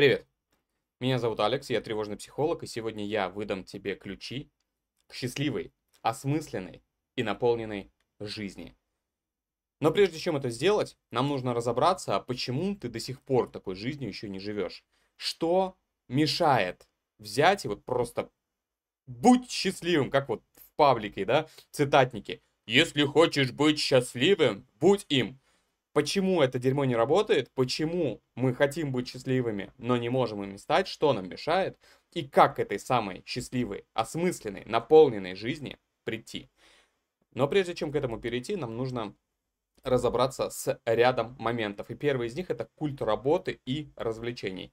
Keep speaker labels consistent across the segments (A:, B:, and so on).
A: Привет! Меня зовут Алекс, я тревожный психолог, и сегодня я выдам тебе ключи к счастливой, осмысленной и наполненной жизни. Но прежде чем это сделать, нам нужно разобраться, а почему ты до сих пор такой жизнью еще не живешь. Что мешает взять и вот просто будь счастливым, как вот в паблике, да, цитатники. Если хочешь быть счастливым, будь им. Почему это дерьмо не работает? Почему мы хотим быть счастливыми, но не можем ими стать? Что нам мешает? И как к этой самой счастливой, осмысленной, наполненной жизни прийти? Но прежде чем к этому перейти, нам нужно разобраться с рядом моментов. И первый из них это культ работы и развлечений.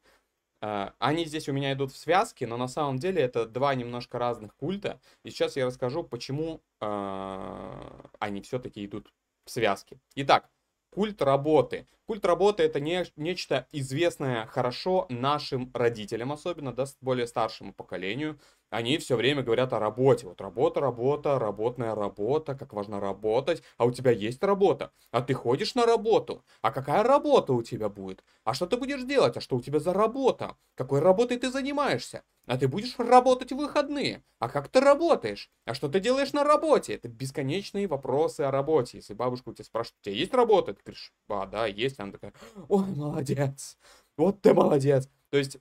A: А, они здесь у меня идут в связке, но на самом деле это два немножко разных культа. И сейчас я расскажу, почему э, они все-таки идут в связке. Итак, культ работы. Культ работы это не, нечто известное хорошо нашим родителям, особенно, да, более старшему поколению. Они все время говорят о работе. Вот работа, работа, работная работа, как важно работать. А у тебя есть работа. А ты ходишь на работу. А какая работа у тебя будет? А что ты будешь делать? А что у тебя за работа? Какой работой ты занимаешься? А ты будешь работать в выходные. А как ты работаешь? А что ты делаешь на работе? Это бесконечные вопросы о работе. Если бабушка у тебя спрашивает, у тебя есть работа? Ты говоришь, а, да, есть. Она такая, ой, молодец. Вот ты молодец. То есть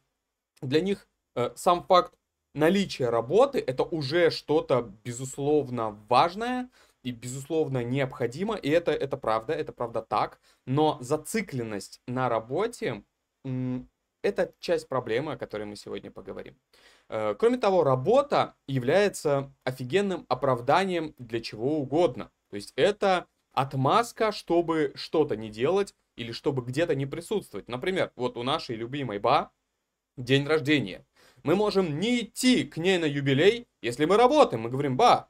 A: для них э, сам факт наличия работы это уже что-то безусловно важное и безусловно необходимо. И это, это правда, это правда так. Но зацикленность на работе это часть проблемы, о которой мы сегодня поговорим. Э, кроме того, работа является офигенным оправданием для чего угодно. То есть это отмазка, чтобы что-то не делать или чтобы где-то не присутствовать. Например, вот у нашей любимой Ба день рождения. Мы можем не идти к ней на юбилей, если мы работаем. Мы говорим, Ба,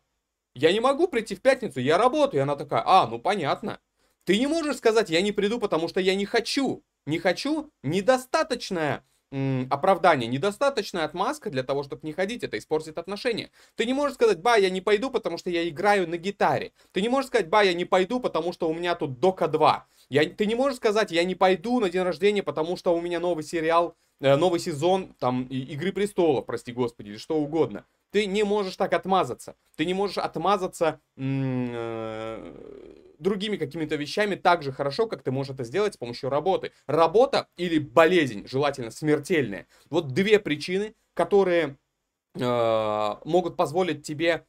A: я не могу прийти в пятницу, я работаю. И она такая, а, ну понятно. Ты не можешь сказать, я не приду, потому что я не хочу не хочу, недостаточное оправдание, недостаточная отмазка для того, чтобы не ходить, это испортит отношения. Ты не можешь сказать, ба, я не пойду, потому что я играю на гитаре. Ты не можешь сказать, ба, я не пойду, потому что у меня тут Дока 2. Я, ты не можешь сказать, я не пойду на день рождения, потому что у меня новый сериал, э, новый сезон, там, Игры Престолов, прости господи, или что угодно. Ты не можешь так отмазаться. Ты не можешь отмазаться э, другими какими-то вещами так же хорошо, как ты можешь это сделать с помощью работы. Работа или болезнь, желательно смертельная. Вот две причины, которые э, могут позволить тебе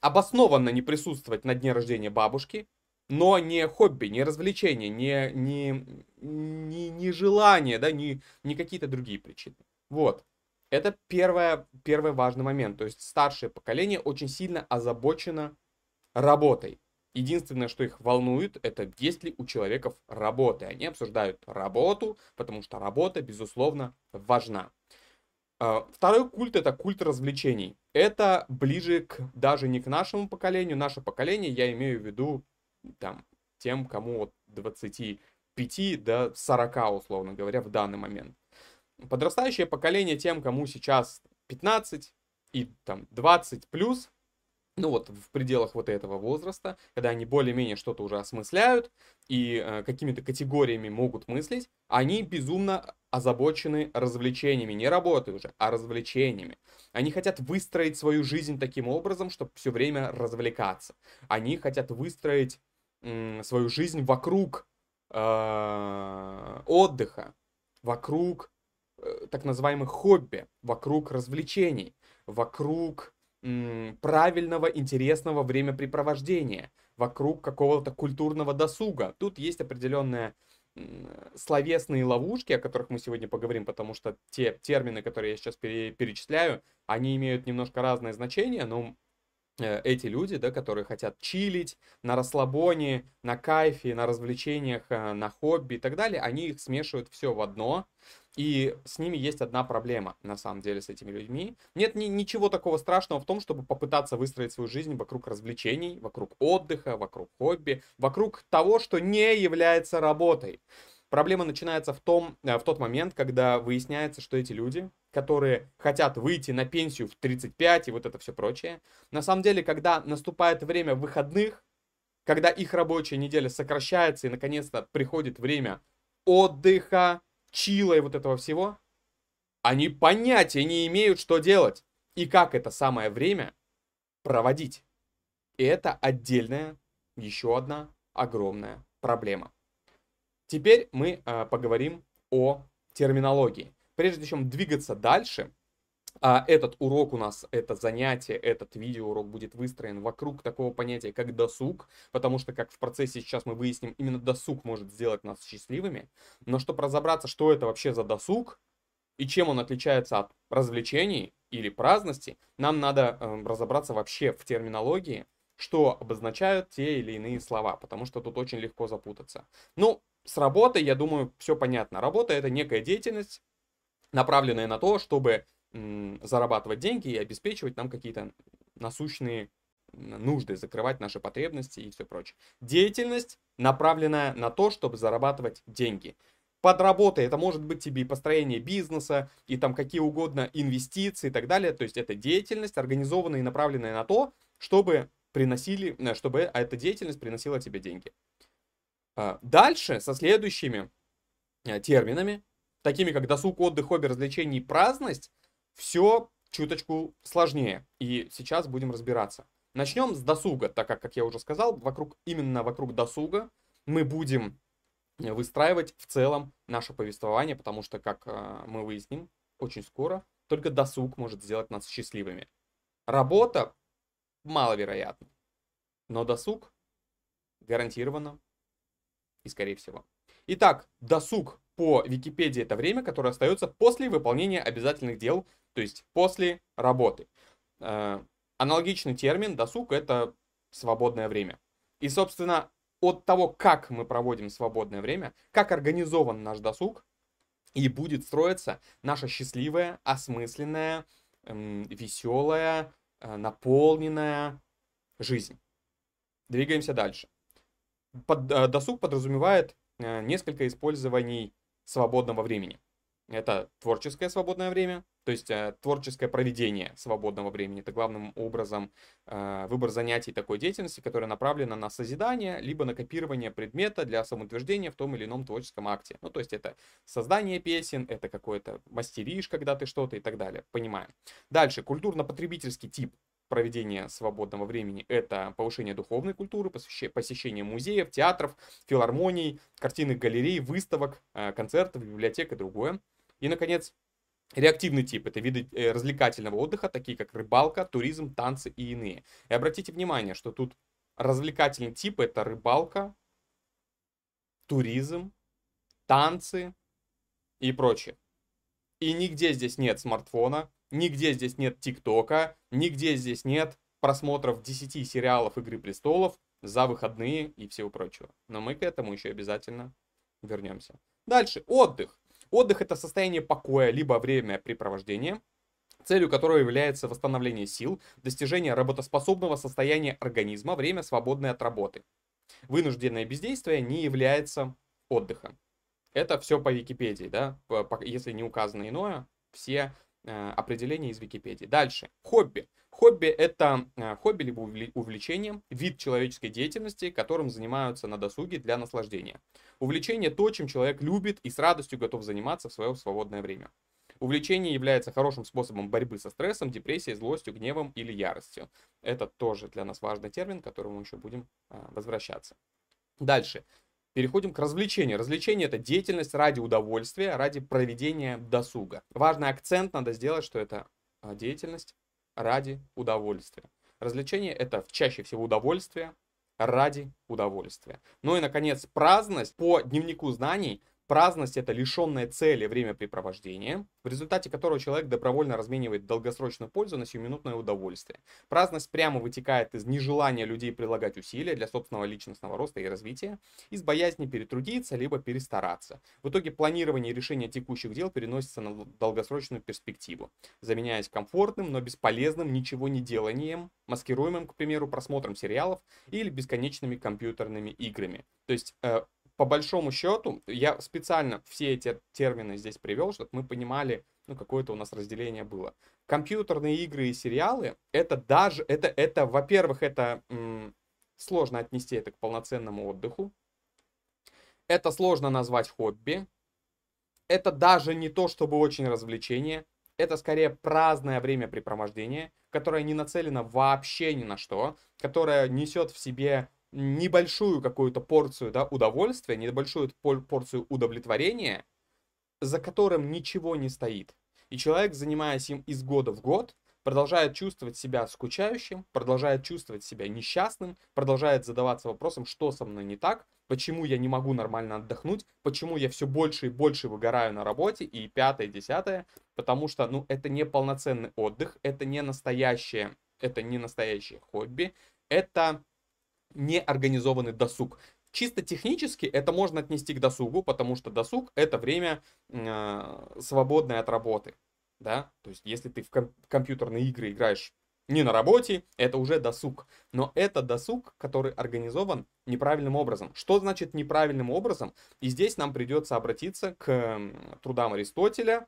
A: обоснованно не присутствовать на дне рождения бабушки, но не хобби, не развлечение, не, не, не, не желание, да, не, не какие-то другие причины. Вот. Это первое, первый важный момент. То есть старшее поколение очень сильно озабочено работой. Единственное, что их волнует, это есть ли у человеков работа. Они обсуждают работу, потому что работа, безусловно, важна. А, второй культ это культ развлечений. Это ближе к даже не к нашему поколению. Наше поколение, я имею в виду там, тем, кому от 25 до 40, условно говоря, в данный момент. Подрастающее поколение тем, кому сейчас 15 и там 20 плюс, ну вот в пределах вот этого возраста, когда они более-менее что-то уже осмысляют и э, какими-то категориями могут мыслить, они безумно озабочены развлечениями, не работой уже, а развлечениями. Они хотят выстроить свою жизнь таким образом, чтобы все время развлекаться. Они хотят выстроить свою жизнь вокруг э, отдыха, вокруг э, так называемых хобби, вокруг развлечений, вокруг правильного, интересного времяпрепровождения, вокруг какого-то культурного досуга. Тут есть определенные словесные ловушки, о которых мы сегодня поговорим, потому что те термины, которые я сейчас перечисляю, они имеют немножко разное значение, но э, эти люди, да, которые хотят чилить на расслабоне, на кайфе, на развлечениях, э, на хобби и так далее, они их смешивают все в одно, и с ними есть одна проблема, на самом деле, с этими людьми. Нет ни, ничего такого страшного в том, чтобы попытаться выстроить свою жизнь вокруг развлечений, вокруг отдыха, вокруг хобби, вокруг того, что не является работой. Проблема начинается в, том, э, в тот момент, когда выясняется, что эти люди, которые хотят выйти на пенсию в 35 и вот это все прочее, на самом деле, когда наступает время выходных, когда их рабочая неделя сокращается и наконец-то приходит время отдыха, чила и вот этого всего, Они понятия не имеют, что делать и как это самое время проводить. И это отдельная, еще одна огромная проблема. Теперь мы э, поговорим о терминологии. Прежде чем двигаться дальше, а этот урок у нас, это занятие, этот видеоурок будет выстроен вокруг такого понятия, как досуг, потому что, как в процессе сейчас мы выясним, именно досуг может сделать нас счастливыми. Но чтобы разобраться, что это вообще за досуг и чем он отличается от развлечений или праздности, нам надо э, разобраться вообще в терминологии, что обозначают те или иные слова, потому что тут очень легко запутаться. Ну, с работой, я думаю, все понятно. Работа это некая деятельность, направленная на то, чтобы зарабатывать деньги и обеспечивать нам какие-то насущные нужды, закрывать наши потребности и все прочее. Деятельность, направленная на то, чтобы зарабатывать деньги. Под работой это может быть тебе и построение бизнеса, и там какие угодно инвестиции и так далее. То есть это деятельность, организованная и направленная на то, чтобы приносили, э, чтобы эта деятельность приносила тебе деньги. А, дальше, со следующими э, терминами, такими как досуг, отдых, хобби, развлечения и праздность, все чуточку сложнее. И сейчас будем разбираться. Начнем с досуга, так как, как я уже сказал, вокруг, именно вокруг досуга мы будем выстраивать в целом наше повествование, потому что, как э, мы выясним очень скоро, только досуг может сделать нас счастливыми. Работа маловероятно, но досуг гарантированно и скорее всего. Итак, досуг по Википедии это время, которое остается после выполнения обязательных дел, то есть после работы. Э, аналогичный термин досуг это свободное время. И, собственно, от того, как мы проводим свободное время, как организован наш досуг, и будет строиться наша счастливая, осмысленная, эм, веселая, э, наполненная жизнь. Двигаемся дальше. Под, э, досуг подразумевает э, несколько использований свободного времени. Это творческое свободное время, то есть э, творческое проведение свободного времени. Это главным образом э, выбор занятий такой деятельности, которая направлена на созидание, либо на копирование предмета для самоутверждения в том или ином творческом акте. Ну, то есть это создание песен, это какой-то мастеришь, когда ты что-то и так далее. Понимаем. Дальше, культурно-потребительский тип проведения свободного времени – это повышение духовной культуры, посещение музеев, театров, филармоний, картинных галерей, выставок, э, концертов, библиотек и другое. И, наконец, Реактивный тип – это виды э, развлекательного отдыха, такие как рыбалка, туризм, танцы и иные. И обратите внимание, что тут развлекательный тип – это рыбалка, туризм, танцы и прочее. И нигде здесь нет смартфона, Нигде здесь нет ТикТока, нигде здесь нет просмотров 10 сериалов Игры Престолов за выходные и всего прочего. Но мы к этому еще обязательно вернемся. Дальше. Отдых. Отдых это состояние покоя, либо времяпрепровождения, целью которого является восстановление сил, достижение работоспособного состояния организма, время свободное от работы. Вынужденное бездействие не является отдыхом. Это все по Википедии, да, если не указано иное, все определение из Википедии. Дальше. Хобби. Хобби это э, хобби либо увлечение, вид человеческой деятельности, которым занимаются на досуге для наслаждения. Увлечение то, чем человек любит и с радостью готов заниматься в свое свободное время. Увлечение является хорошим способом борьбы со стрессом, депрессией, злостью, гневом или яростью. Это тоже для нас важный термин, к которому мы еще будем э, возвращаться. Дальше. Переходим к развлечению. Развлечение это деятельность ради удовольствия, ради проведения досуга. Важный акцент надо сделать, что это а, деятельность ради удовольствия. Развлечение это чаще всего удовольствие ради удовольствия. Ну и, наконец, праздность по дневнику знаний Праздность – это лишенное цели времяпрепровождение, в результате которого человек добровольно разменивает долгосрочную пользу на сиюминутное удовольствие. Праздность прямо вытекает из нежелания людей прилагать усилия для собственного личностного роста и развития, из боязни перетрудиться, либо перестараться. В итоге планирование и решение текущих дел переносится на долгосрочную перспективу, заменяясь комфортным, но бесполезным ничего не деланием, маскируемым, к примеру, просмотром сериалов или бесконечными компьютерными играми. То есть э, по большому счету, я специально все эти термины здесь привел, чтобы мы понимали, ну, какое-то у нас разделение было. Компьютерные игры и сериалы, это даже, это, это во-первых, это м, сложно отнести это к полноценному отдыху. Это сложно назвать хобби. это даже не то, чтобы очень развлечение, это скорее праздное времяпрепровождение, которое не нацелено вообще ни на что, которое несет в себе небольшую какую-то порцию да, удовольствия, небольшую порцию удовлетворения, за которым ничего не стоит. И человек, занимаясь им из года в год, продолжает чувствовать себя скучающим, продолжает чувствовать себя несчастным, продолжает задаваться вопросом, что со мной не так, почему я не могу нормально отдохнуть, почему я все больше и больше выгораю на работе, и пятое, десятое, потому что, ну, это не полноценный отдых, это не настоящее, это не настоящее хобби, это не организованный досуг. Чисто технически это можно отнести к досугу, потому что досуг это время э, свободное от работы. Да? То есть, если ты в ком- компьютерные игры играешь не на работе, это уже досуг. Но это досуг, который организован неправильным образом. Что значит неправильным образом? И здесь нам придется обратиться к трудам Аристотеля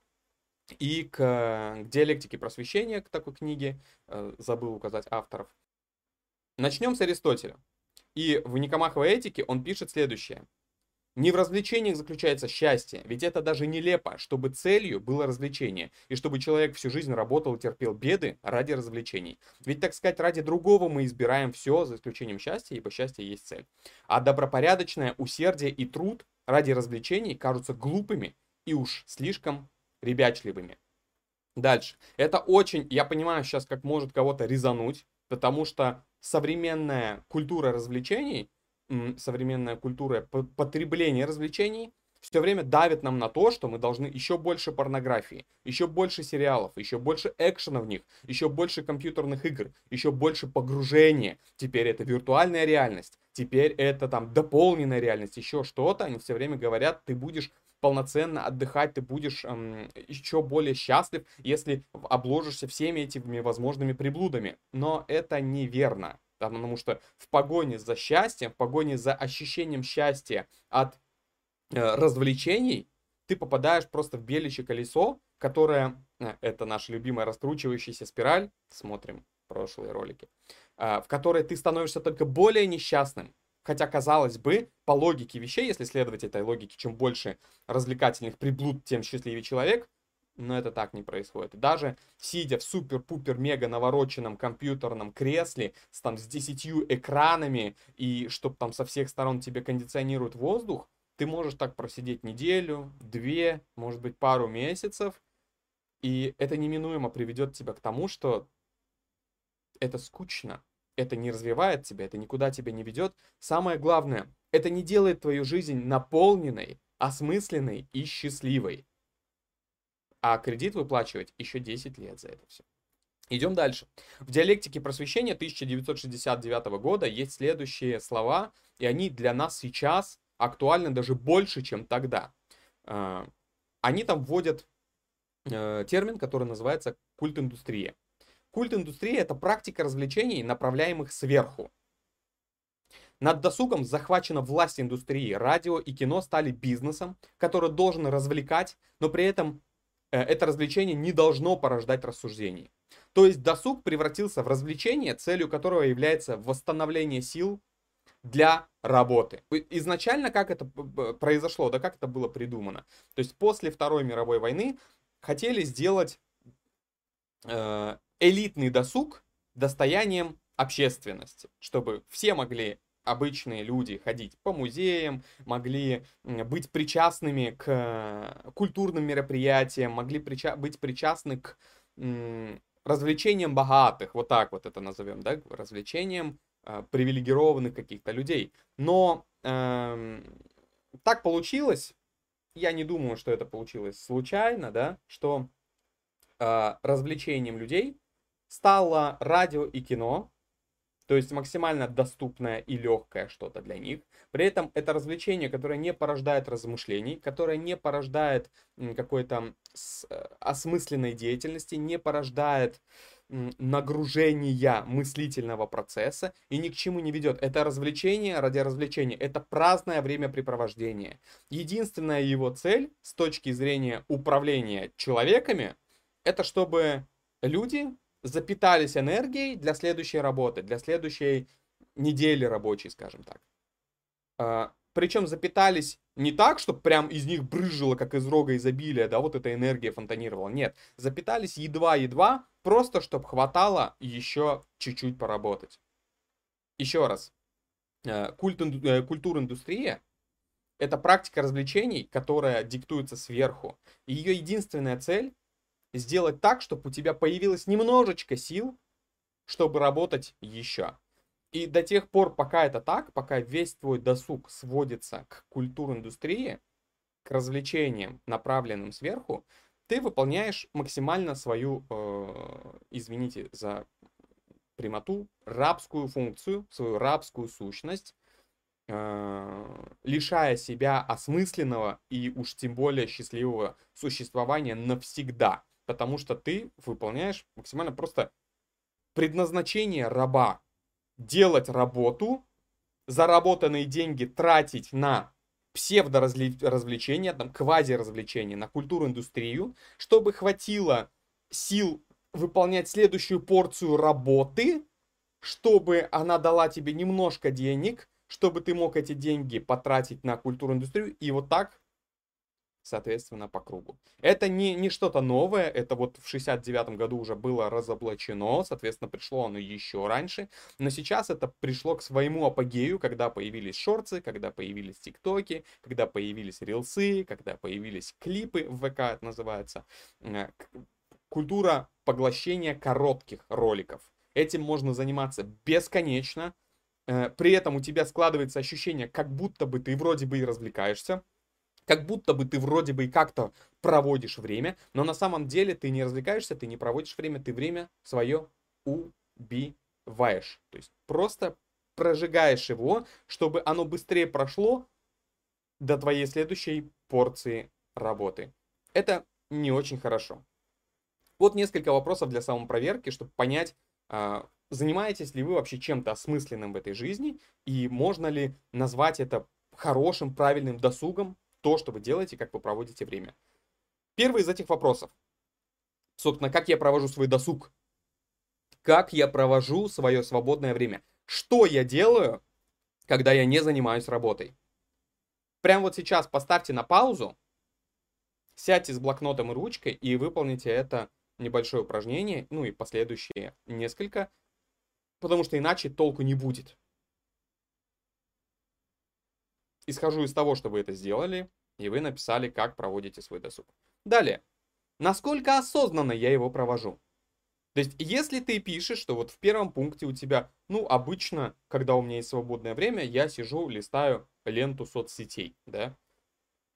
A: и к, к диалектике просвещения, к такой книге, э, забыл указать авторов. Начнем с Аристотеля. И в Никомаховой этике он пишет следующее. Не в развлечениях заключается счастье, ведь это даже нелепо, чтобы целью было развлечение, и чтобы человек всю жизнь работал и терпел беды ради развлечений. Ведь, так сказать, ради другого мы избираем все, за исключением счастья, ибо счастье есть цель. А добропорядочное усердие и труд ради развлечений кажутся глупыми и уж слишком ребячливыми. Дальше. Это очень, я понимаю сейчас, как может кого-то резануть, потому что современная культура развлечений, современная культура потребления развлечений все время давит нам на то, что мы должны еще больше порнографии, еще больше сериалов, еще больше экшена в них, еще больше компьютерных игр, еще больше погружения. Теперь это виртуальная реальность, теперь это там дополненная реальность, еще что-то. Они все время говорят, ты будешь полноценно отдыхать, ты будешь эм, еще более счастлив, если обложишься всеми этими возможными приблудами. Но это неверно. Потому что в погоне за счастьем, в погоне за ощущением счастья от э, развлечений, ты попадаешь просто в беличье колесо, которое, э, это наша любимая раскручивающаяся спираль, смотрим прошлые ролики, э, в которой ты становишься только более несчастным, Хотя, казалось бы, по логике вещей, если следовать этой логике, чем больше развлекательных приблуд, тем счастливее человек, но это так не происходит. даже сидя в супер-пупер-мега навороченном компьютерном кресле с там с десятью экранами и чтобы там со всех сторон тебе кондиционируют воздух, ты можешь так просидеть неделю, две, может быть пару месяцев, и это неминуемо приведет тебя к тому, что это скучно это не развивает тебя, это никуда тебя не ведет. Самое главное, это не делает твою жизнь наполненной, осмысленной и счастливой. А кредит выплачивать еще 10 лет за это все. Идем дальше. В диалектике просвещения 1969 года есть следующие слова, и они для нас сейчас актуальны даже больше, чем тогда. А, они там вводят э, термин, который называется культ индустрия. Культ индустрии – это практика развлечений, направляемых сверху. Над досугом захвачена власть индустрии. Радио и кино стали бизнесом, который должен развлекать, но при этом э, это развлечение не должно порождать рассуждений. То есть досуг превратился в развлечение, целью которого является восстановление сил для работы. Изначально как это произошло, да как это было придумано? То есть после Второй мировой войны хотели сделать э, элитный досуг достоянием общественности, чтобы все могли обычные люди ходить по музеям, могли быть причастными к э, культурным мероприятиям, могли прича- быть причастны к развлечениям богатых, вот так вот это назовем, да, развлечениям э, привилегированных каких-то людей. Но э, так получилось, я не думаю, что это получилось случайно, да, что э, развлечением людей стало радио и кино, то есть максимально доступное и легкое что-то для них. При этом это развлечение, которое не порождает размышлений, которое не порождает какой-то э, осмысленной деятельности, не порождает нагружения мыслительного процесса и ни к чему не ведет. Это развлечение ради развлечения, это праздное времяпрепровождение. Единственная его цель с точки зрения управления человеками, это чтобы люди запитались энергией для следующей работы, для следующей недели рабочей, скажем так. А, причем запитались не так, чтобы прям из них брызжило, как из рога изобилия, да, вот эта энергия фонтанировала. Нет, запитались едва-едва, просто чтобы хватало еще чуть-чуть поработать. Еще раз. Э, культ, э, культура индустрия это практика развлечений, которая диктуется сверху. Ее единственная цель сделать так, чтобы у тебя появилось немножечко сил, чтобы работать еще. И до тех пор, пока это так, пока весь твой досуг сводится к культуре индустрии, к развлечениям, направленным сверху, ты выполняешь максимально свою, э, извините за прямоту, рабскую функцию, свою рабскую сущность, э, лишая себя осмысленного и уж тем более счастливого существования навсегда. Потому что ты выполняешь максимально просто предназначение раба. Делать работу, заработанные деньги тратить на псевдоразвлечения, там, квази-развлечения, на культуру-индустрию, чтобы хватило сил выполнять следующую порцию работы, чтобы она дала тебе немножко денег, чтобы ты мог эти деньги потратить на культуру-индустрию, и вот так соответственно, по кругу. Это не, не что-то новое, это вот в 69 году уже было разоблачено, соответственно, пришло оно еще раньше, но сейчас это пришло к своему апогею, когда появились шорты, когда появились тиктоки, когда появились рилсы, когда появились клипы в ВК, это называется, э, культура поглощения коротких роликов. Этим можно заниматься бесконечно, э, при этом у тебя складывается ощущение, как будто бы ты вроде бы и развлекаешься, как будто бы ты вроде бы и как-то проводишь время, но на самом деле ты не развлекаешься, ты не проводишь время, ты время свое убиваешь. То есть просто прожигаешь его, чтобы оно быстрее прошло до твоей следующей порции работы. Это не очень хорошо. Вот несколько вопросов для самопроверки, чтобы понять, а, занимаетесь ли вы вообще чем-то осмысленным в этой жизни и можно ли назвать это хорошим, правильным досугом, то, что вы делаете, как вы проводите время. Первый из этих вопросов. Собственно, как я провожу свой досуг? Как я провожу свое свободное время? Что я делаю, когда я не занимаюсь работой? Прямо вот сейчас поставьте на паузу, сядьте с блокнотом и ручкой и выполните это небольшое упражнение, ну и последующие несколько, потому что иначе толку не будет исхожу из того, что вы это сделали, и вы написали, как проводите свой досуг. Далее. Насколько осознанно я его провожу? То есть, если ты пишешь, что вот в первом пункте у тебя, ну, обычно, когда у меня есть свободное время, я сижу, листаю ленту соцсетей, да?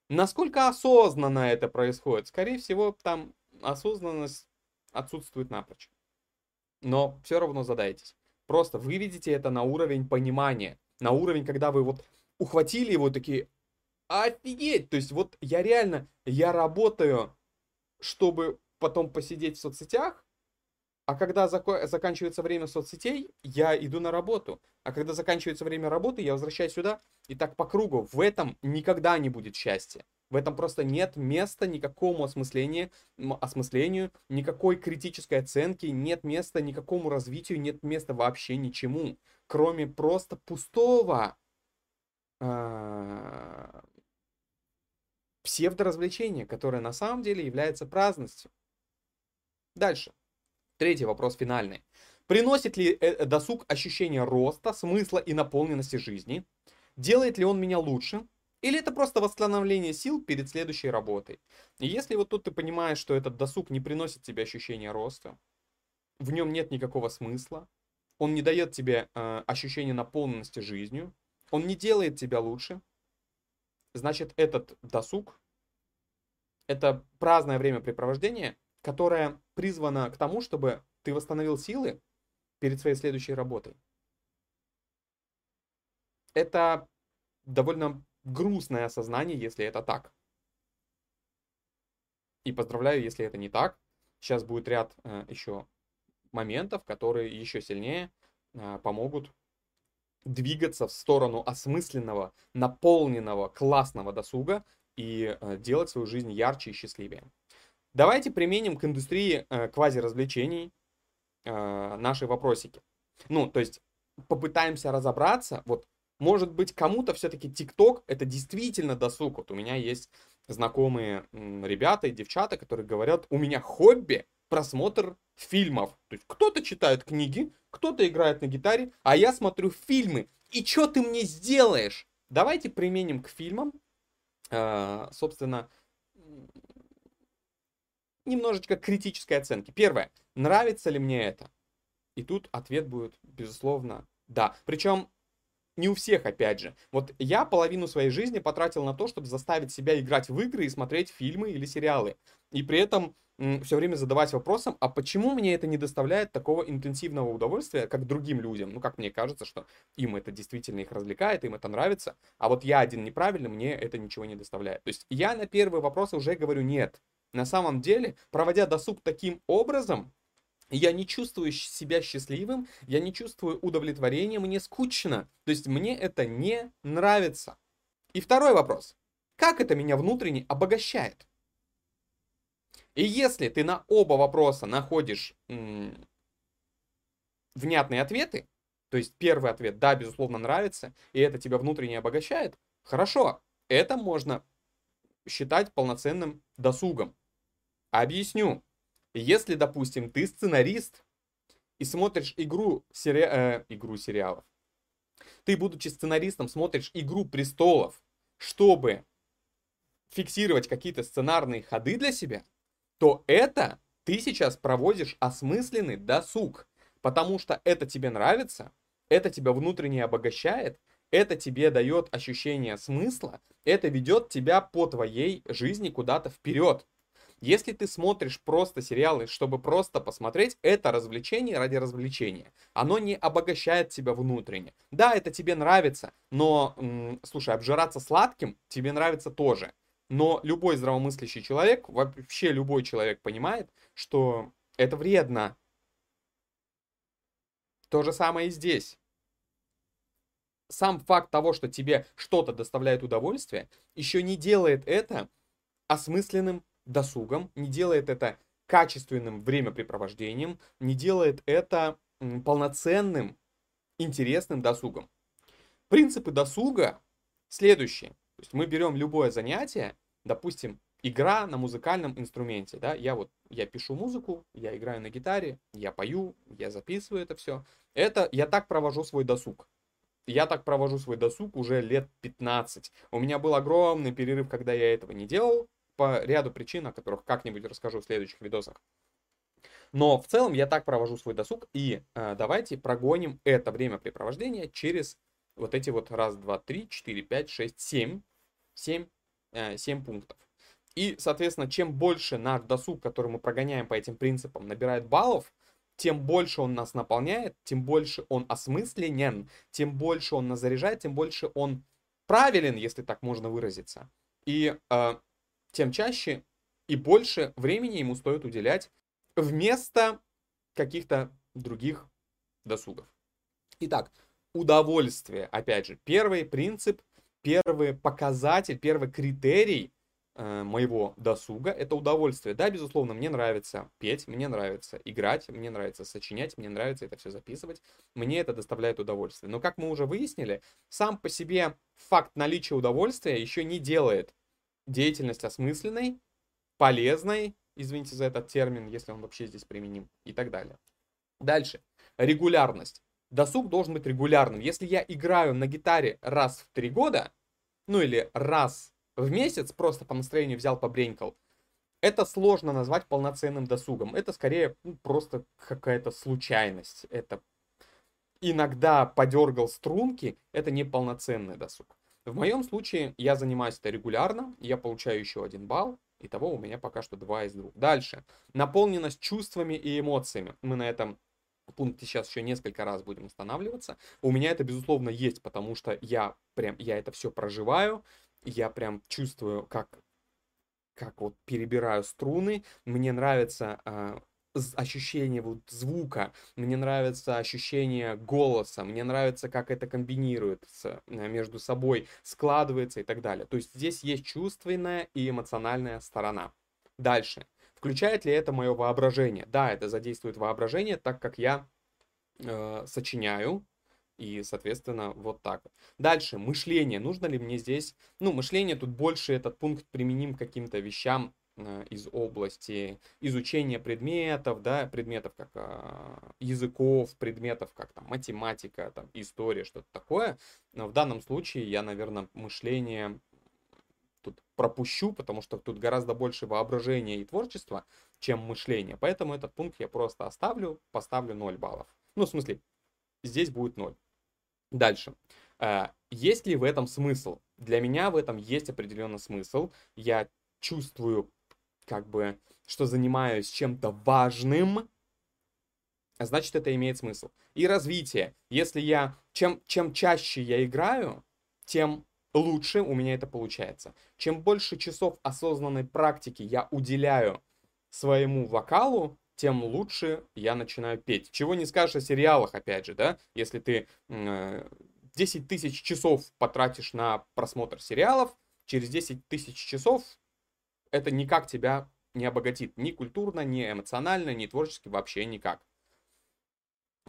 A: Насколько осознанно это происходит? Скорее всего, там осознанность отсутствует напрочь. Но все равно задайтесь. Просто выведите это на уровень понимания. На уровень, когда вы вот ухватили его такие, офигеть, то есть вот я реально, я работаю, чтобы потом посидеть в соцсетях, а когда зако- заканчивается время соцсетей, я иду на работу. А когда заканчивается время работы, я возвращаюсь сюда. И так по кругу. В этом никогда не будет счастья. В этом просто нет места никакому осмыслению, осмыслению, никакой критической оценки, нет места никакому развитию, нет места вообще ничему, кроме просто пустого а, псевдоразвлечение, которое на самом деле является праздностью. Дальше. Третий вопрос финальный. Приносит ли э, э, досуг ощущение роста, смысла и наполненности жизни? Делает ли он меня лучше? Или это просто восстановление сил перед следующей работой? И если вот тут ты понимаешь, что этот досуг не приносит тебе ощущения роста, в нем нет никакого смысла, он не дает тебе э, ощущения наполненности жизнью, он не делает тебя лучше. Значит, этот досуг, это праздное времяпрепровождение, которое призвано к тому, чтобы ты восстановил силы перед своей следующей работой. Это довольно грустное осознание, если это так. И поздравляю, если это не так. Сейчас будет ряд э, еще моментов, которые еще сильнее э, помогут двигаться в сторону осмысленного, наполненного, классного досуга и э, делать свою жизнь ярче и счастливее. Давайте применим к индустрии э, квази-развлечений э, наши вопросики. Ну, то есть попытаемся разобраться, вот Может быть, кому-то все-таки ТикТок это действительно досуг. Вот у меня есть знакомые ребята и девчата, которые говорят, у меня хобби просмотр фильмов. То есть кто-то читает книги, кто-то играет на гитаре, а я смотрю фильмы. И что ты мне сделаешь? Давайте применим к фильмам, э, собственно, немножечко критической оценки. Первое. Нравится ли мне это? И тут ответ будет, безусловно, да. Причем не у всех, опять же. Вот я половину своей жизни потратил на то, чтобы заставить себя играть в игры и смотреть фильмы или сериалы. И при этом все время задавать вопросом, а почему мне это не доставляет такого интенсивного удовольствия, как другим людям? Ну, как мне кажется, что им это действительно их развлекает, им это нравится, а вот я один неправильный, мне это ничего не доставляет. То есть я на первые вопросы уже говорю нет. На самом деле, проводя досуг таким образом, я не чувствую себя счастливым, я не чувствую удовлетворения, мне скучно. То есть мне это не нравится. И второй вопрос. Как это меня внутренне обогащает? И если ты на оба вопроса находишь внятные ответы, то есть первый ответ, да, безусловно, нравится, и это тебя внутренне обогащает, хорошо, это можно считать полноценным досугом. Объясню. Если, допустим, ты сценарист и смотришь игру, сери... э, игру сериалов, ты, будучи сценаристом, смотришь «Игру престолов», чтобы фиксировать какие-то сценарные ходы для себя, то это ты сейчас проводишь осмысленный досуг, потому что это тебе нравится, это тебя внутренне обогащает, это тебе дает ощущение смысла, это ведет тебя по твоей жизни куда-то вперед. Если ты смотришь просто сериалы, чтобы просто посмотреть, это развлечение ради развлечения. Оно не обогащает тебя внутренне. Да, это тебе нравится, но, слушай, обжираться сладким тебе нравится тоже. Но любой здравомыслящий человек, вообще любой человек понимает, что это вредно. То же самое и здесь. Сам факт того, что тебе что-то доставляет удовольствие, еще не делает это осмысленным досугом, не делает это качественным времяпрепровождением, не делает это полноценным, интересным досугом. Принципы досуга следующие. То есть мы берем любое занятие, допустим, игра на музыкальном инструменте, да, я вот, я пишу музыку, я играю на гитаре, я пою, я записываю это все. Это, я так провожу свой досуг. Я так провожу свой досуг уже лет 15. У меня был огромный перерыв, когда я этого не делал, по ряду причин, о которых как-нибудь расскажу в следующих видосах. Но в целом я так провожу свой досуг, и э, давайте прогоним это времяпрепровождение через вот эти вот раз, два, три, четыре, пять, шесть, семь, семь, э, семь пунктов. И, соответственно, чем больше наш досуг, который мы прогоняем по этим принципам, набирает баллов, тем больше он нас наполняет, тем больше он осмысленен, тем больше он нас заряжает, тем больше он правилен, если так можно выразиться. И э, тем чаще и больше времени ему стоит уделять вместо каких-то других досугов. Итак, удовольствие, опять же, первый принцип, первый показатель, первый критерий э, моего досуга это удовольствие. Да, безусловно, мне нравится петь, мне нравится играть, мне нравится сочинять, мне нравится это все записывать, мне это доставляет удовольствие. Но как мы уже выяснили, сам по себе факт наличия удовольствия еще не делает деятельность осмысленной, полезной, извините за этот термин, если он вообще здесь применим, и так далее. Дальше. Регулярность. Досуг должен быть регулярным. Если я играю на гитаре раз в три года, ну или раз в месяц, просто по настроению взял, побренькал, это сложно назвать полноценным досугом. Это скорее ну, просто какая-то случайность. Это иногда подергал струнки, это не полноценный досуг. В моем случае я занимаюсь это регулярно, я получаю еще один балл, Итого у меня пока что 2 из 2. Дальше. Наполненность чувствами и эмоциями. Мы на этом пункте сейчас еще несколько раз будем останавливаться. У меня это, безусловно, есть, потому что я прям, я это все проживаю, я прям чувствую, как, как вот перебираю струны. Мне нравится э, ощущение вот звука, мне нравится ощущение голоса, мне нравится, как это комбинируется э, между собой, складывается и так далее. То есть здесь есть чувственная и эмоциональная сторона. Дальше. Включает ли это мое воображение? Да, это задействует воображение, так как я э, сочиняю, И, соответственно, вот так. Дальше, мышление. Нужно ли мне здесь... Ну, мышление тут больше этот пункт применим к каким-то вещам из области изучения предметов, да, предметов как э, языков, предметов как там математика, там история, что-то такое. Но в данном случае я, наверное, мышление тут пропущу, потому что тут гораздо больше воображения и творчества, чем мышления. Поэтому этот пункт я просто оставлю, поставлю 0 баллов. Ну, в смысле, здесь будет 0. Дальше. А, есть ли в этом смысл? Для меня в этом есть определенный смысл. Я чувствую, как бы, что занимаюсь чем-то важным, значит, это имеет смысл. И развитие. Если я, чем, чем чаще я играю, тем лучше у меня это получается. Чем больше часов осознанной практики я уделяю своему вокалу, тем лучше я начинаю петь. Чего не скажешь о сериалах, опять же, да? Если ты э, 10 тысяч часов потратишь на просмотр сериалов, через 10 тысяч часов это никак тебя не обогатит. Ни культурно, ни эмоционально, ни творчески, вообще никак.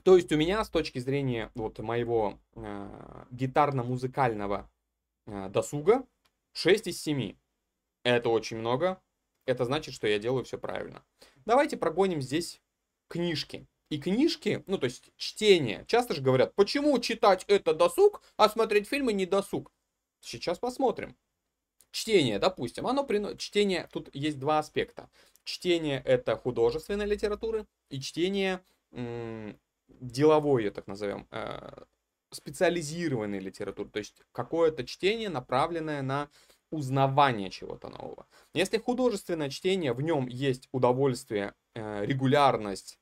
A: То есть у меня с точки зрения вот моего э, гитарно-музыкального э, досуга 6 из 7. Это очень много. Это значит, что я делаю все правильно. Давайте прогоним здесь книжки. И книжки, ну то есть чтение. Часто же говорят, почему читать это досуг, а смотреть фильмы не досуг. Сейчас посмотрим. Чтение, допустим, оно приносит... Чтение, тут есть два аспекта. Чтение это художественной литературы и чтение деловое, так назовем, э- специализированной литературы. То есть какое-то чтение, направленное на узнавание чего-то нового. Если художественное чтение, в нем есть удовольствие, э, регулярность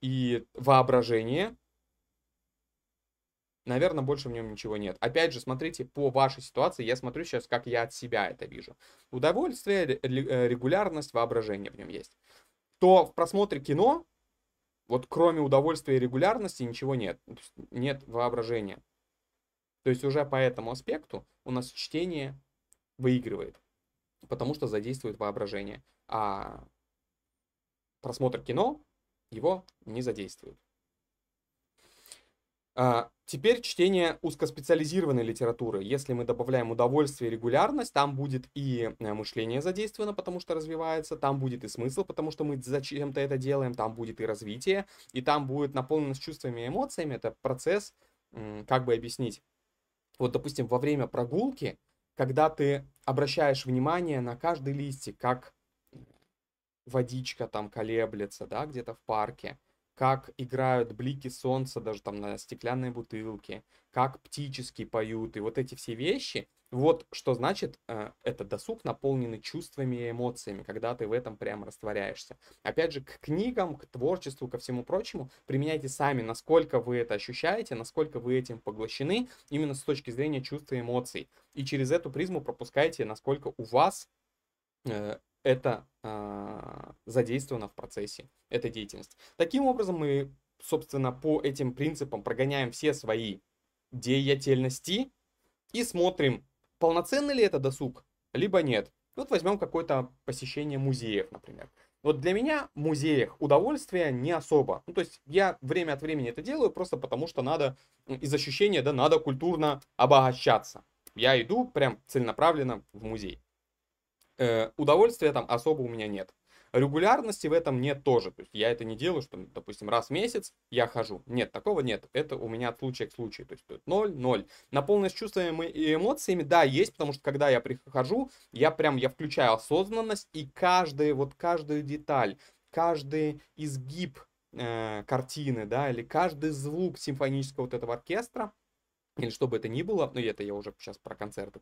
A: и воображение, наверное, больше в нем ничего нет. Опять же, смотрите, по вашей ситуации, я смотрю сейчас, как я от себя это вижу. Удовольствие, э, регулярность, воображение в нем есть. То в просмотре кино, вот кроме удовольствия и регулярности, ничего нет. Нет воображения. То есть уже по этому аспекту у нас чтение выигрывает, потому что задействует воображение. А просмотр кино его не задействует. А, теперь чтение узкоспециализированной литературы. Если мы добавляем удовольствие и регулярность, там будет и э, мышление задействовано, потому что развивается, там будет и смысл, потому что мы зачем-то это делаем, там будет и развитие, и там будет наполненность чувствами и эмоциями. Это процесс, как бы объяснить. Вот, допустим, во время прогулки когда ты обращаешь внимание на каждый листик, как водичка там колеблется, да, где-то в парке, как играют блики солнца даже там на стеклянной бутылке, как птически поют, и вот эти все вещи, вот что значит э, это досуг, наполненный чувствами и эмоциями, когда ты в этом прямо растворяешься. Опять же, к книгам, к творчеству, ко всему прочему, применяйте сами, насколько вы это ощущаете, насколько вы этим поглощены, именно с точки зрения чувств и эмоций. И через эту призму пропускайте, насколько у вас э, это э, задействовано в процессе этой деятельности. Таким образом, мы, собственно, по этим принципам прогоняем все свои деятельности и смотрим, полноценный ли это досуг, либо нет. Вот возьмем какое-то посещение музеев, например. Вот для меня в музеях удовольствие не особо. Ну, то есть я время от времени это делаю просто потому, что надо, из ощущения, да, надо культурно обогащаться. Я иду прям целенаправленно в музей. Э, удовольствия там особо у меня нет. Регулярности в этом нет тоже. То есть я это не делаю, что, допустим, раз в месяц я хожу. Нет, такого нет. Это у меня от случая к случаю. То есть 0, 0. Наполненность чувствами и эмоциями, да, есть, потому что когда я прихожу, я прям, я включаю осознанность и каждый, вот каждую деталь, каждый изгиб э, картины, да, или каждый звук симфонического вот этого оркестра, или что бы это ни было, ну это я уже сейчас про концерты,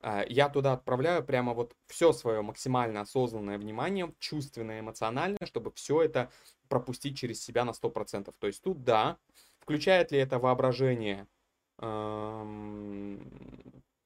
A: а, я туда отправляю прямо вот все свое максимально осознанное внимание, чувственное, эмоциональное, чтобы все это пропустить через себя на 100%. То есть тут да, включает ли это воображение?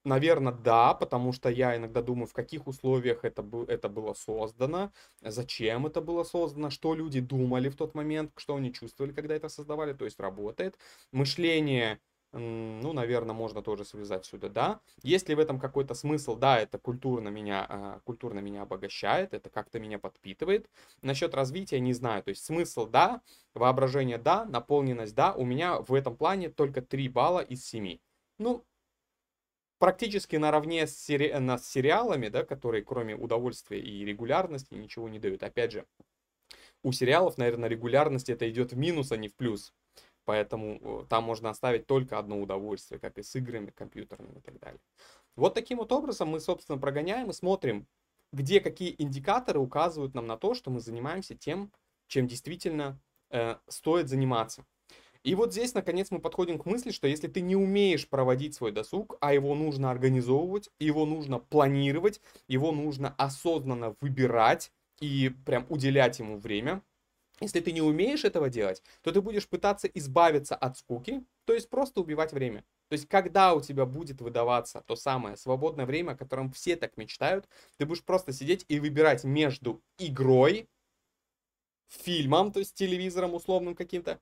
A: Наверное, да, потому что я иногда думаю, в каких условиях это, это было создано, зачем это было создано, что люди думали в тот момент, что они чувствовали, когда это создавали, то есть работает. Мышление ну, наверное, можно тоже связать сюда, да. Есть ли в этом какой-то смысл? Да, это культурно меня, а, культурно меня обогащает, это как-то меня подпитывает. Насчет развития не знаю, то есть смысл, да, воображение, да, наполненность, да. У меня в этом плане только 3 балла из 7. Ну, практически наравне с, сери... с сериалами, да, которые кроме удовольствия и регулярности ничего не дают. Опять же, у сериалов, наверное, регулярность это идет в минус, а не в плюс. Поэтому там можно оставить только одно удовольствие, как и с играми компьютерными и так далее. Вот таким вот образом мы, собственно, прогоняем и смотрим, где какие индикаторы указывают нам на то, что мы занимаемся тем, чем действительно э, стоит заниматься. И вот здесь, наконец, мы подходим к мысли, что если ты не умеешь проводить свой досуг, а его нужно организовывать, его нужно планировать, его нужно осознанно выбирать и прям уделять ему время, если ты не умеешь этого делать, то ты будешь пытаться избавиться от скуки, то есть просто убивать время. То есть, когда у тебя будет выдаваться то самое свободное время, о котором все так мечтают, ты будешь просто сидеть и выбирать между игрой, фильмом, то есть телевизором условным каким-то,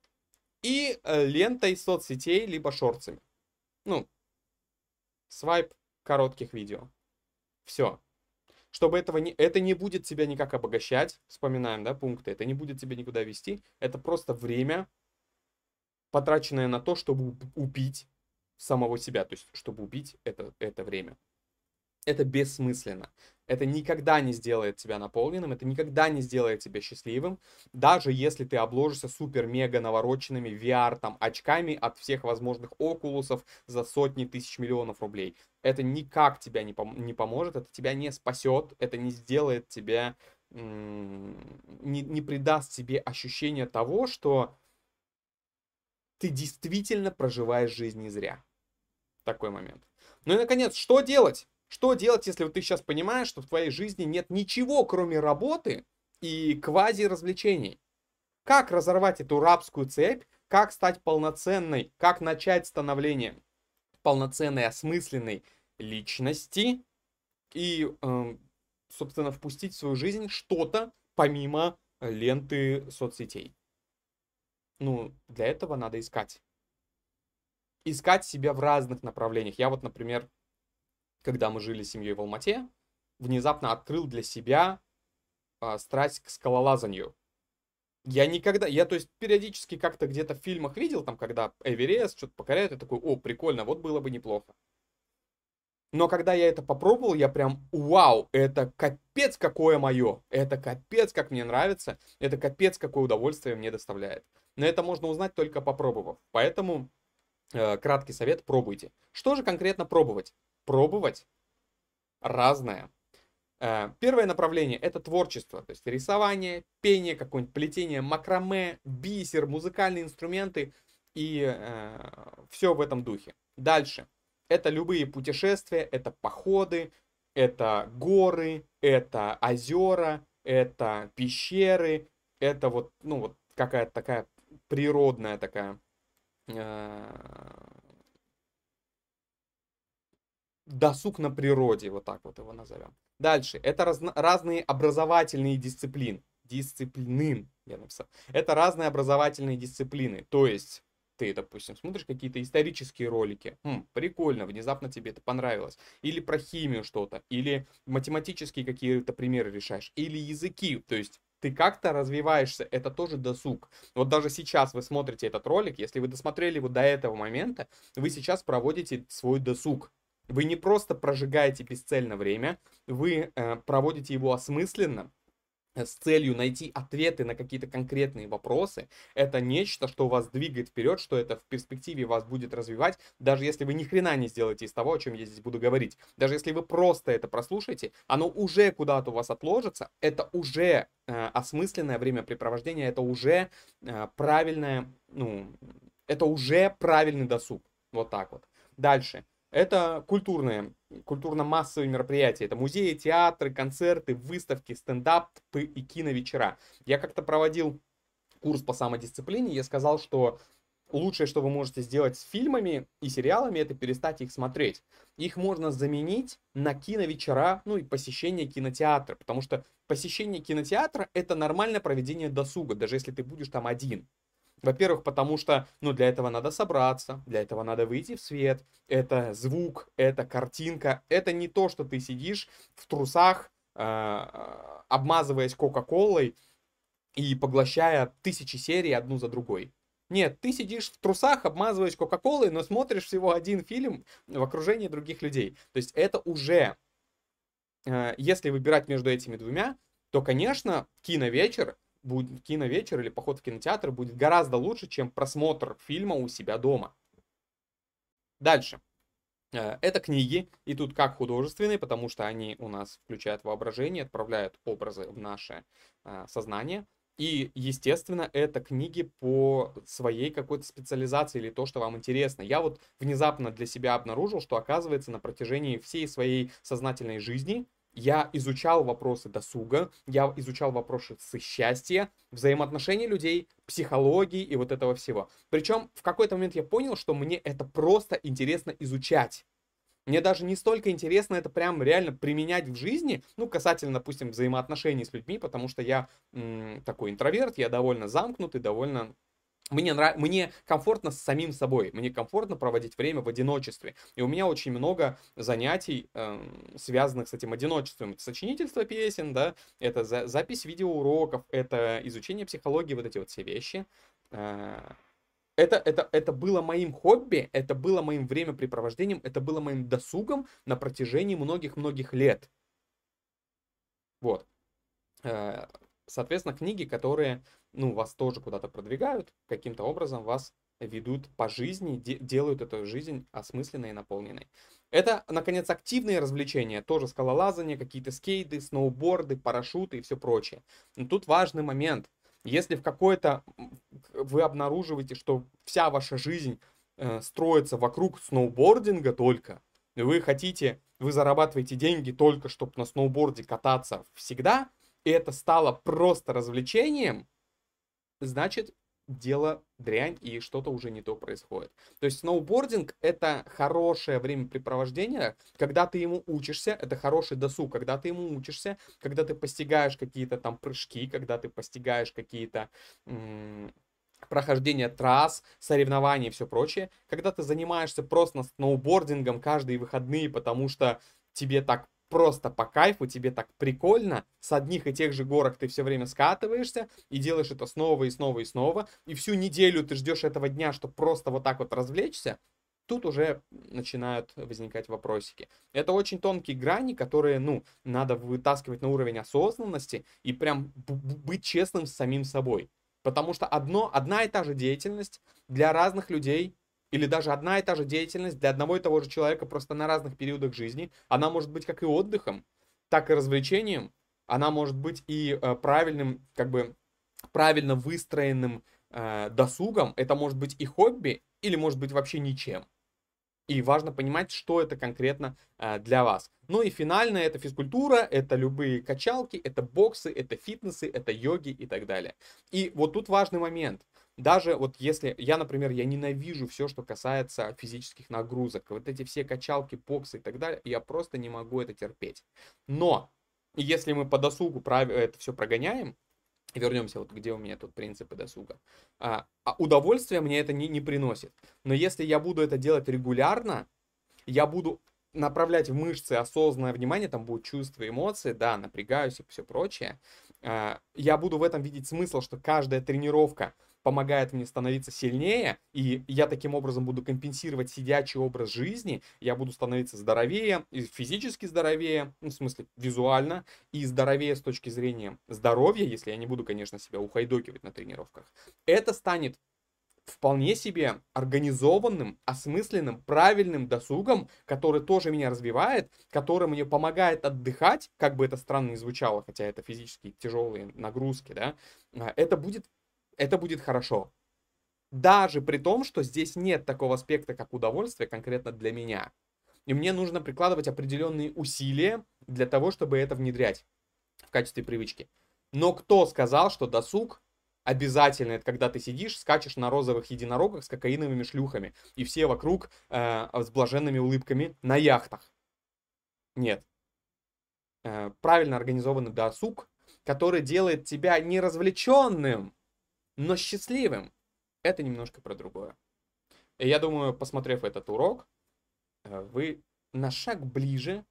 A: и э, лентой соцсетей, либо шорцами. Ну, свайп коротких видео. Все чтобы этого не, это не будет тебя никак обогащать, вспоминаем, да, пункты, это не будет тебя никуда вести, это просто время, потраченное на то, чтобы убить самого себя, то есть, чтобы убить это, это время. Это бессмысленно. Это никогда не сделает тебя наполненным, это никогда не сделает тебя счастливым, даже если ты обложишься супер-мега навороченными VR там очками от всех возможных окулусов за сотни тысяч миллионов рублей это никак тебя не, пом- не поможет, это тебя не спасет, это не сделает тебя, не, не придаст тебе ощущение того, что ты действительно проживаешь жизнь не зря. Такой момент. Ну и, наконец, что делать? Что делать, если вот ты сейчас понимаешь, что в твоей жизни нет ничего, кроме работы и квази-развлечений? Как разорвать эту рабскую цепь? Как стать полноценной? Как начать становление? Полноценной, осмысленной личности и, э, собственно, впустить в свою жизнь что-то помимо ленты соцсетей. Ну, для этого надо искать. Искать себя в разных направлениях. Я вот, например, когда мы жили с семьей в Алмате, внезапно открыл для себя э, страсть к скалолазанию. Я никогда, я то есть периодически как-то где-то в фильмах видел, там, когда Эверест что-то покоряет, я такой, о, прикольно, вот было бы неплохо. Но когда я это попробовал, я прям, вау, это капец какое мое, это капец как мне нравится, это капец какое удовольствие мне доставляет. Но это можно узнать только попробовав. Поэтому э, краткий совет, пробуйте. Что же конкретно пробовать? Пробовать разное. Э, первое направление это творчество, то есть рисование, пение, какое-нибудь плетение, макраме, бисер, музыкальные инструменты и э, все в этом духе. Дальше. Это любые путешествия, это походы, это горы, это озера, это пещеры, это вот, ну вот какая-то такая природная такая э, досуг на природе, вот так вот его назовем. Дальше, это раз, разные образовательные дисциплины. Дисциплины, я написал. Это разные образовательные дисциплины. То есть, ты, допустим, смотришь какие-то исторические ролики, хм, прикольно, внезапно тебе это понравилось. Или про химию что-то, или математические какие-то примеры решаешь, или языки, то есть ты как-то развиваешься, это тоже досуг. Вот даже сейчас вы смотрите этот ролик, если вы досмотрели его до этого момента, вы сейчас проводите свой досуг. Вы не просто прожигаете бесцельно время, вы э, проводите его осмысленно, э, с целью найти ответы на какие-то конкретные вопросы, это нечто, что вас двигает вперед, что это в перспективе вас будет развивать, даже если вы ни хрена не сделаете из того, о чем я здесь буду говорить. Даже если вы просто это прослушаете, оно уже куда-то у вас отложится, это уже э, осмысленное времяпрепровождение, это уже э, правильное, ну, это уже правильный досуг. Вот так вот. Дальше. Это культурные, культурно-массовые мероприятия. Это музеи, театры, концерты, выставки, стендап и киновечера. Я как-то проводил курс по самодисциплине. Я сказал, что лучшее, что вы можете сделать с фильмами и сериалами, это перестать их смотреть. Их можно заменить на киновечера, ну и посещение кинотеатра, потому что посещение кинотеатра это нормальное проведение досуга, даже если ты будешь там один. Во-первых, потому что, ну, для этого надо собраться, для этого надо выйти в свет. Это звук, это картинка. Это не то, что ты сидишь в трусах, э, обмазываясь Кока-Колой и поглощая тысячи серий одну за другой. Нет, ты сидишь в трусах, обмазываешь Кока-Колой, но смотришь всего один фильм в окружении других людей. То есть это уже, э, если выбирать между этими двумя, то, конечно, киновечер, будет, киновечер или поход в кинотеатр будет гораздо лучше, чем просмотр фильма у себя дома. Дальше. Э, это книги, и тут как художественные, потому что они у нас включают воображение, отправляют образы в наше э, сознание. И, естественно, это книги по своей какой-то специализации или то, что вам интересно. Я вот внезапно для себя обнаружил, что оказывается на протяжении всей своей сознательной жизни я изучал вопросы досуга, я изучал вопросы счастья, взаимоотношений людей, психологии и вот этого всего. Причем в какой-то момент я понял, что мне это просто интересно изучать. Мне даже не столько интересно это прям реально применять в жизни, ну, касательно, допустим, взаимоотношений с людьми, потому что я м, такой интроверт, я довольно замкнутый, довольно мне, нрав... мне комфортно с самим собой, мне комфортно проводить время в одиночестве. И у меня очень много занятий, э, связанных с этим одиночеством. Это сочинительство песен, да, это за... запись видеоуроков, это изучение психологии, вот эти вот все вещи. Э, это, это, это было моим хобби, это было моим времяпрепровождением, это было моим досугом на протяжении многих-многих лет. Вот. Э, соответственно, книги, которые, ну, вас тоже куда-то продвигают, каким-то образом вас ведут по жизни, де- делают эту жизнь осмысленной и наполненной. Это, наконец, активные развлечения, тоже скалолазание, какие-то скейты, сноуборды, парашюты и все прочее. Но тут важный момент – если в какой-то вы обнаруживаете, что вся ваша жизнь э, строится вокруг сноубординга только, вы хотите, вы зарабатываете деньги только, чтобы на сноуборде кататься всегда, и это стало просто развлечением, значит, дело дрянь и что-то уже не то происходит. То есть сноубординг это хорошее времяпрепровождение, когда ты ему учишься, это хороший досуг, когда ты ему учишься, когда ты постигаешь какие-то там прыжки, когда ты постигаешь какие-то прохождения трасс, соревнований и все прочее, когда ты занимаешься просто сноубордингом каждые выходные, потому что тебе так просто по кайфу, тебе так прикольно, с одних и тех же горок ты все время скатываешься и делаешь это снова и снова и снова, и всю неделю ты ждешь этого дня, чтобы просто вот так вот развлечься, тут уже начинают возникать вопросики. Это очень тонкие грани, которые, ну, надо вытаскивать на уровень осознанности и прям быть честным с самим собой. Потому что одно, одна и та же деятельность для разных людей или даже одна и та же деятельность для одного и того же человека просто на разных периодах жизни, она может быть как и отдыхом, так и развлечением, она может быть и э, правильным, как бы правильно выстроенным э, досугом, это может быть и хобби, или может быть вообще ничем. И важно понимать, что это конкретно э, для вас. Ну и финально это физкультура, это любые качалки, это боксы, это фитнесы, это йоги и так далее. И вот тут важный момент даже вот если я, например, я ненавижу все, что касается физических нагрузок, вот эти все качалки, боксы и так далее, я просто не могу это терпеть. Но если мы по досугу это все прогоняем, вернемся вот где у меня тут принципы досуга, а, а удовольствие мне это не, не приносит. Но если я буду это делать регулярно, я буду направлять в мышцы осознанное внимание, там будут чувства, эмоции, да, напрягаюсь и все прочее, а, я буду в этом видеть смысл, что каждая тренировка помогает мне становиться сильнее, и я таким образом буду компенсировать сидячий образ жизни, я буду становиться здоровее, и физически здоровее, ну, в смысле визуально, и здоровее с точки зрения здоровья, если я не буду, конечно, себя ухайдокивать на тренировках. Это станет вполне себе организованным, осмысленным, правильным досугом, который тоже меня развивает, который мне помогает отдыхать, как бы это странно ни звучало, хотя это физически тяжелые нагрузки, да, а, это будет это будет хорошо. Даже при том, что здесь нет такого аспекта, как удовольствие конкретно для меня. И мне нужно прикладывать определенные усилия для того, чтобы это внедрять в качестве привычки. Но кто сказал, что досуг обязательно это когда ты сидишь, скачешь на розовых единорогах с кокаиновыми шлюхами, и все вокруг э, с блаженными улыбками на яхтах. Нет. Э, правильно организованный досуг, который делает тебя не развлеченным, но счастливым. это немножко про другое. И я думаю, посмотрев этот урок, э, вы на шаг ближе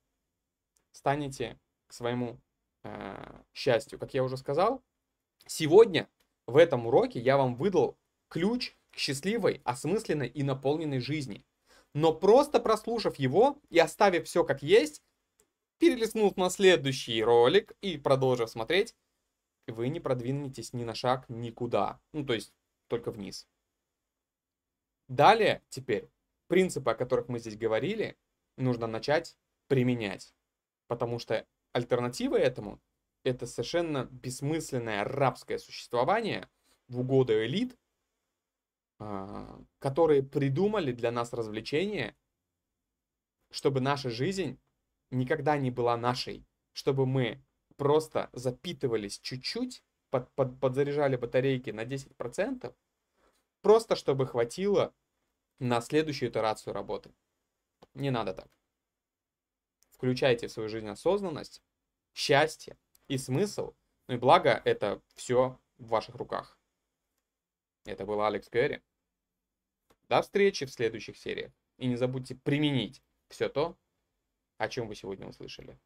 A: станете к своему э, счастью. Как я уже сказал, сегодня в этом уроке я вам выдал ключ к счастливой, осмысленной и наполненной жизни. Но просто прослушав его и оставив все как есть, перелистнув на следующий ролик и продолжив смотреть, вы не продвинетесь ни на шаг никуда. Ну, то есть только вниз. Далее, теперь, принципы, о которых мы здесь говорили, нужно начать применять. Потому что альтернатива этому – это совершенно бессмысленное рабское существование в угоду элит, а, которые придумали для нас развлечения, чтобы наша жизнь никогда не была нашей, чтобы мы просто запитывались чуть-чуть, под, под, подзаряжали батарейки на 10%, просто чтобы хватило на следующую итерацию работы. Не надо так. Включайте в свою жизнь осознанность, счастье и смысл. Ну и благо, это все в ваших руках. Это был Алекс Гэри. До встречи в следующих сериях. И не забудьте применить все то, о чем вы сегодня услышали.